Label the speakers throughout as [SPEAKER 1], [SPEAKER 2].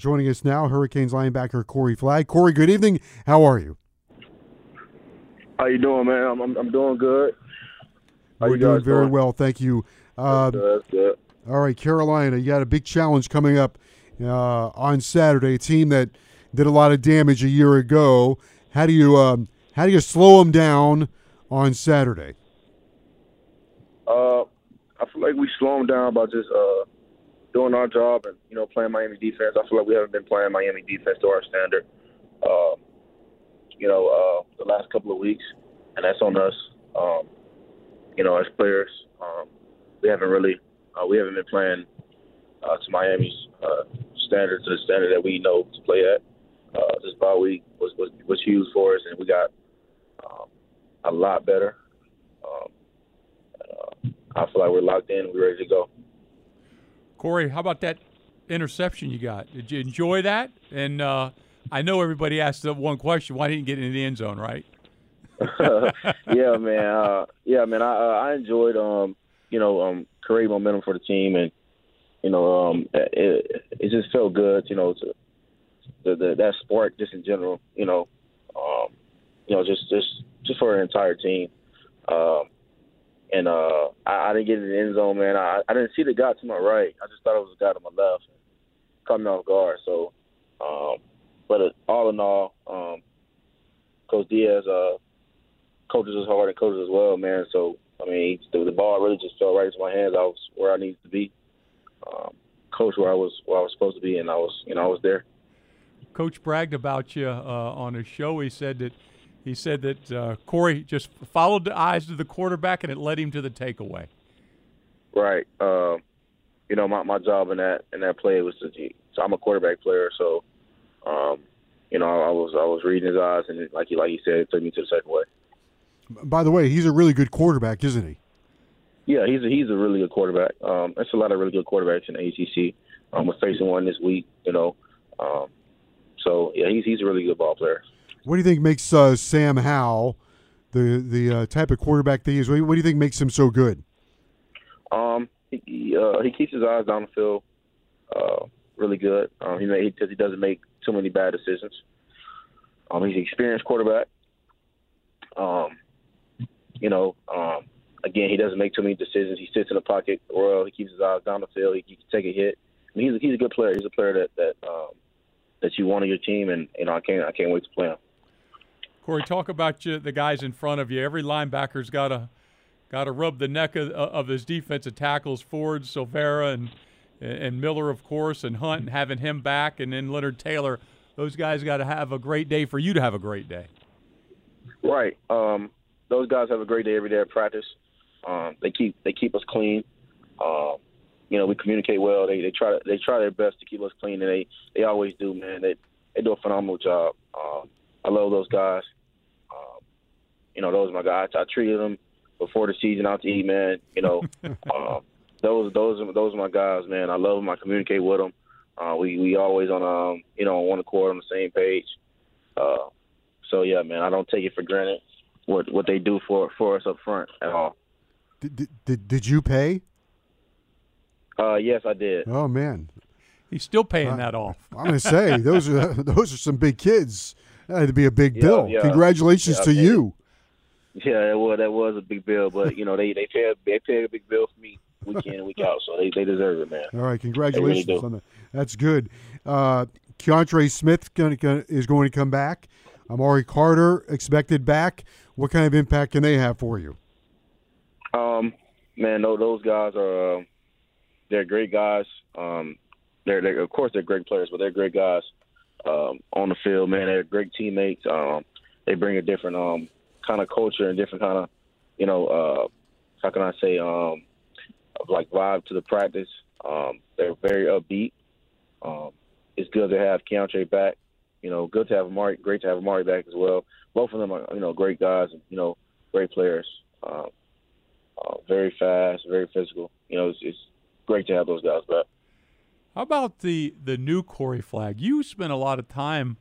[SPEAKER 1] Joining us now, Hurricanes linebacker Corey Flagg. Corey, good evening. How are you?
[SPEAKER 2] How you doing, man? I'm I'm, I'm doing good. How
[SPEAKER 1] We're
[SPEAKER 2] you
[SPEAKER 1] doing very
[SPEAKER 2] doing?
[SPEAKER 1] well, thank you. Uh,
[SPEAKER 2] That's good, that's good.
[SPEAKER 1] all right, Carolina, you got a big challenge coming up uh, on Saturday. A team that did a lot of damage a year ago. How do you um, how do you slow them down on Saturday?
[SPEAKER 2] Uh, I feel like we slow them down by just uh doing our job and you know playing Miami defense. I feel like we haven't been playing Miami defense to our standard. Uh, you know, uh, the last couple of weeks, and that's on us. Um, you know, as players, um, we haven't really uh, we haven't been playing uh, to Miami's uh, standard to the standard that we know to play at. Uh, this bye week was, was was huge for us, and we got um, a lot better. Um, uh, I feel like we're locked in. We're ready to go.
[SPEAKER 3] Corey, how about that interception you got? Did you enjoy that? And uh, I know everybody asked the one question: Why didn't you get into the end zone? Right?
[SPEAKER 2] yeah, man. Uh, yeah, man. I uh, I enjoyed um you know um momentum for the team and you know um it it just felt good you know to the, the that spark just in general you know um you know just just just for an entire team um and uh I, I didn't get in the end zone man I I didn't see the guy to my right I just thought it was the guy to my left caught me off guard so um but uh, all in all um Coach Diaz uh coaches us hard and coaches as well, man. So I mean, the, the ball really just fell right into my hands. I was where I needed to be, um, coach where I was where I was supposed to be, and I was you know I was there.
[SPEAKER 3] Coach bragged about you uh, on his show. He said that he said that uh, Corey just followed the eyes of the quarterback and it led him to the takeaway.
[SPEAKER 2] Right. Um, you know, my my job in that in that play was to. So I'm a quarterback player, so um, you know I was I was reading his eyes, and like he like he said, it took me to the second way.
[SPEAKER 1] By the way, he's a really good quarterback, isn't he?
[SPEAKER 2] Yeah, he's a, he's a really good quarterback. Um, there's a lot of really good quarterbacks in the ACC. Um, we're facing one this week, you know. Um, so yeah, he's he's a really good ball player.
[SPEAKER 1] What do you think makes uh, Sam Howell the the uh, type of quarterback that he is? What do you- think makes him so good?
[SPEAKER 2] Um, he uh, he keeps his eyes down the field, uh, really good. Um, he because he doesn't make too many bad decisions. Um, he's an experienced quarterback. Um, you know, um, again, he doesn't make too many decisions. He sits in the pocket well. He keeps his eyes down the field. He, he can take a hit. I mean, he's a, he's a good player. He's a player that that um, that you want on your team, and you know, I can't I can't wait to play him.
[SPEAKER 3] Corey, talk about you, the guys in front of you. Every linebacker's got to got to rub the neck of, of his defensive tackles. Ford, Silvera, and and Miller, of course, and Hunt, and having him back, and then Leonard Taylor. Those guys got to have a great day for you to have a great day.
[SPEAKER 2] Right. Um, those guys have a great day every day at practice. Um, they keep they keep us clean. Um, you know, we communicate well. They they try to they try their best to keep us clean, and they they always do, man. They they do a phenomenal job. Um, I love those guys. You know, those are my guys. I treated them before the season out to eat, man. You know, um, those those are those are my guys, man. I love them. I communicate with them. Uh, we we always on um you know on one accord on the same page. Uh, so yeah, man, I don't take it for granted what what they do for for us up front at all.
[SPEAKER 1] Did, did- did, did you pay?
[SPEAKER 2] Uh, yes, I did.
[SPEAKER 1] Oh man,
[SPEAKER 3] He's still paying
[SPEAKER 1] Uh,
[SPEAKER 3] that off.
[SPEAKER 1] I'm gonna say those are those are some big kids. That had to be a big
[SPEAKER 2] Yeah,
[SPEAKER 1] bill.
[SPEAKER 2] yeah.
[SPEAKER 1] Congratulations
[SPEAKER 2] Yeah,
[SPEAKER 1] to
[SPEAKER 2] man.
[SPEAKER 1] you.
[SPEAKER 2] Yeah, that was that was a big bill, but you know they they pay they pay a big bill for me week in and week out, so they they deserve it, man.
[SPEAKER 1] All right, congratulations
[SPEAKER 2] do.
[SPEAKER 1] on that. That's good. Uh, Keontre Smith gonna, gonna, is going to come back. Amari Carter expected back. What kind of impact can they have for you?
[SPEAKER 2] Um, man, no, those guys are uh, they're great guys. Um, they're, they're of course they're great players, but they're great guys um, on the field. Man, they're great teammates. Um, they bring a different um, kind of culture and different kind of you know uh, how can I say um, like vibe to the practice. Um, they're very upbeat. Um, it's good to have Keontre back. You know, good to have Amari. Great to have Amari back as well. Both of them are you know great guys. You know, great players. Um, uh, very fast, very physical. You know, it's, it's great to have those guys back.
[SPEAKER 3] How about the the new Corey Flagg? You spent a lot of time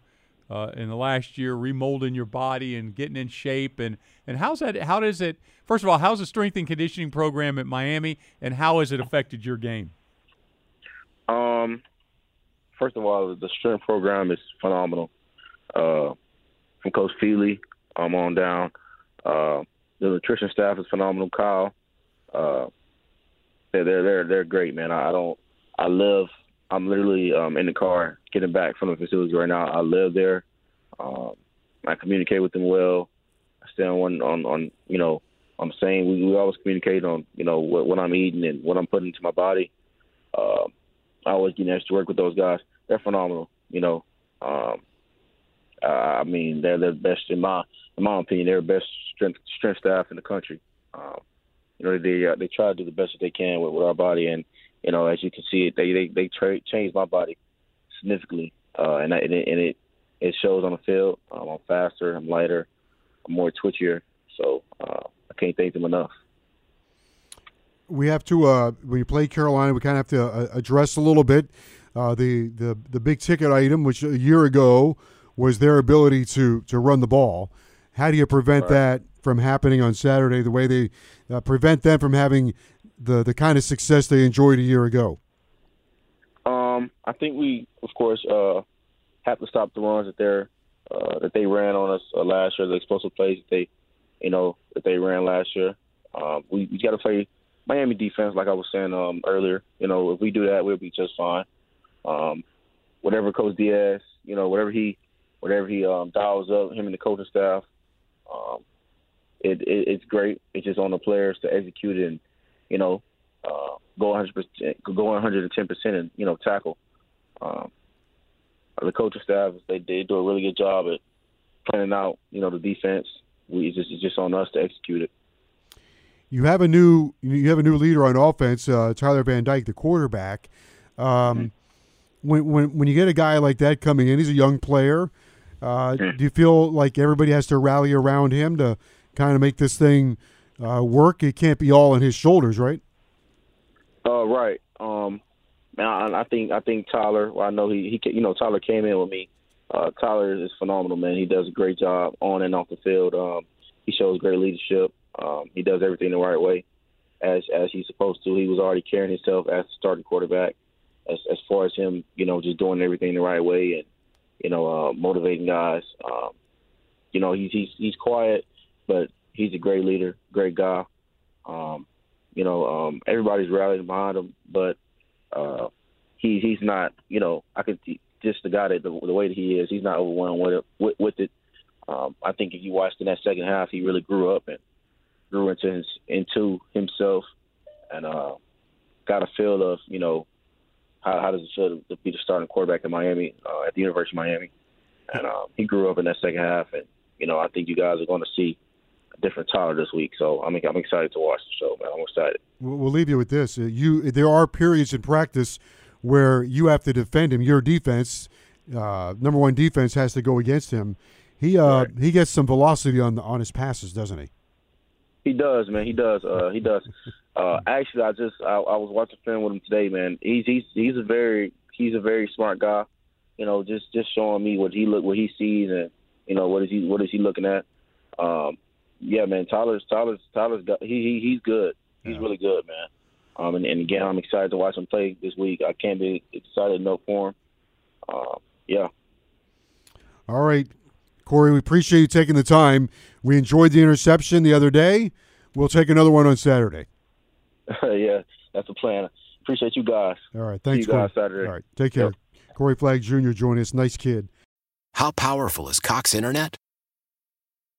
[SPEAKER 3] uh, in the last year remolding your body and getting in shape, and and how's that? How does it? First of all, how's the strength and conditioning program at Miami, and how has it affected your game?
[SPEAKER 2] Um, first of all, the strength program is phenomenal. Uh, from Coach Feeley, I'm on down. Uh, the nutrition staff is phenomenal. Kyle, uh, they're they're they're great, man. I, I don't. I live. I'm literally um, in the car getting back from the facility right now. I live there. Um, I communicate with them well. I stay on one on on you know I'm saying We, we always communicate on you know what, what I'm eating and what I'm putting into my body. Uh, I always get extra work with those guys. They're phenomenal. You know, um, uh, I mean they're the best in my in my opinion. They're the best strength strength staff in the country. Um, you know they uh, they try to do the best that they can with, with our body, and you know as you can see, they they they tra- changed my body significantly, uh, and, I, and it and it it shows on the field. Um, I'm faster, I'm lighter, I'm more twitchier. So uh, I can't thank them enough.
[SPEAKER 1] We have to uh, when you play Carolina, we kind of have to uh, address a little bit uh, the the the big ticket item, which a year ago was their ability to to run the ball. How do you prevent
[SPEAKER 2] Right.
[SPEAKER 1] that from happening on Saturday? The way they uh, prevent them from having the the kind of success they enjoyed a year ago.
[SPEAKER 2] Um, I think we, of course, uh, have to stop the runs that they're uh, that they ran on us uh, last year, the explosive plays that they, you know, that they ran last year. Um, we we got to play Miami defense, like I was saying um, earlier. You know, if we do that, we'll be just fine. Um, whatever Coach Diaz, you know, whatever he, whatever he um, dials up, him and the coaching staff, um, it, it it's great. It's just on the players to execute it and, you know, uh, go 100 percent, go 110 percent, and you know, tackle. Um, the coaching staff, they they do a really good job at planning out, you know, the defense. We it's just it's just on us to execute it.
[SPEAKER 1] You have a new you have a new leader on offense, uh, Tyler Van Dyke, the quarterback. Um, When when when you get a guy like that coming in, he's a young player. Uh,
[SPEAKER 2] Mhm.
[SPEAKER 1] Do you feel like everybody has to rally around him to kind of make this thing uh, work? It can't be all on his shoulders, right?
[SPEAKER 2] Uh, right. Um, I, I think I think Tyler. Well, I know he he you know Tyler came in with me. Uh, Tyler is phenomenal, man. He does a great job on and off the field. Um, he shows great leadership. Um, he does everything the right way, as as he's supposed to. He was already carrying himself as starting quarterback. As as far as him, you know, just doing everything the right way and you know uh, motivating guys. Um, you know, he's he's he's quiet, but he's a great leader, great guy. Um, you know, um, everybody's rallying behind him, but uh, he he's not. You know, I could just the guy that the, the way that he is, he's not overwhelmed with it. With, with it, um, I think if you watched in that second half, he really grew up and grew into his into himself, and uh, got a feel of you know how how does it feel to be the starting quarterback in Miami uh, at the University of Miami, and um, he grew up in that second half, and you know I think you guys are going to see different Tyler this week. So I'm I'm excited to watch the show, man. I'm excited.
[SPEAKER 1] We'll we'll leave you with this. Uh, You there are periods in practice where you have to defend him. Your defense, uh, number one defense, has to go against him. He uh,
[SPEAKER 2] Right.
[SPEAKER 1] he gets some velocity on on his passes, doesn't he?
[SPEAKER 2] He does, man. He does. Uh, he does. Uh, actually, I just I, I was watching film with him today, man. He's he's he's a very he's a very smart guy. You know, just just showing me what he look what he sees and you know what is he what is he looking at. Um, yeah, man. Tyler's Tyler's Tyler's got, he, he he's good. He's
[SPEAKER 1] Yeah.
[SPEAKER 2] really good, man. Um, and, and again, I'm excited to watch him play this week. I can't be excited enough for him. Uh, yeah.
[SPEAKER 1] All right, Corey, we appreciate you taking the time. We enjoyed the interception the other day. We'll take another one on Saturday.
[SPEAKER 2] yeah, that's the plan. Appreciate you guys.
[SPEAKER 1] All right, thanks,
[SPEAKER 2] See you guys
[SPEAKER 1] Corey.
[SPEAKER 2] Saturday.
[SPEAKER 1] All right, take care.
[SPEAKER 2] Yep.
[SPEAKER 1] Corey Flagg Jr. joining us. Nice kid.
[SPEAKER 4] How powerful is Cox Internet?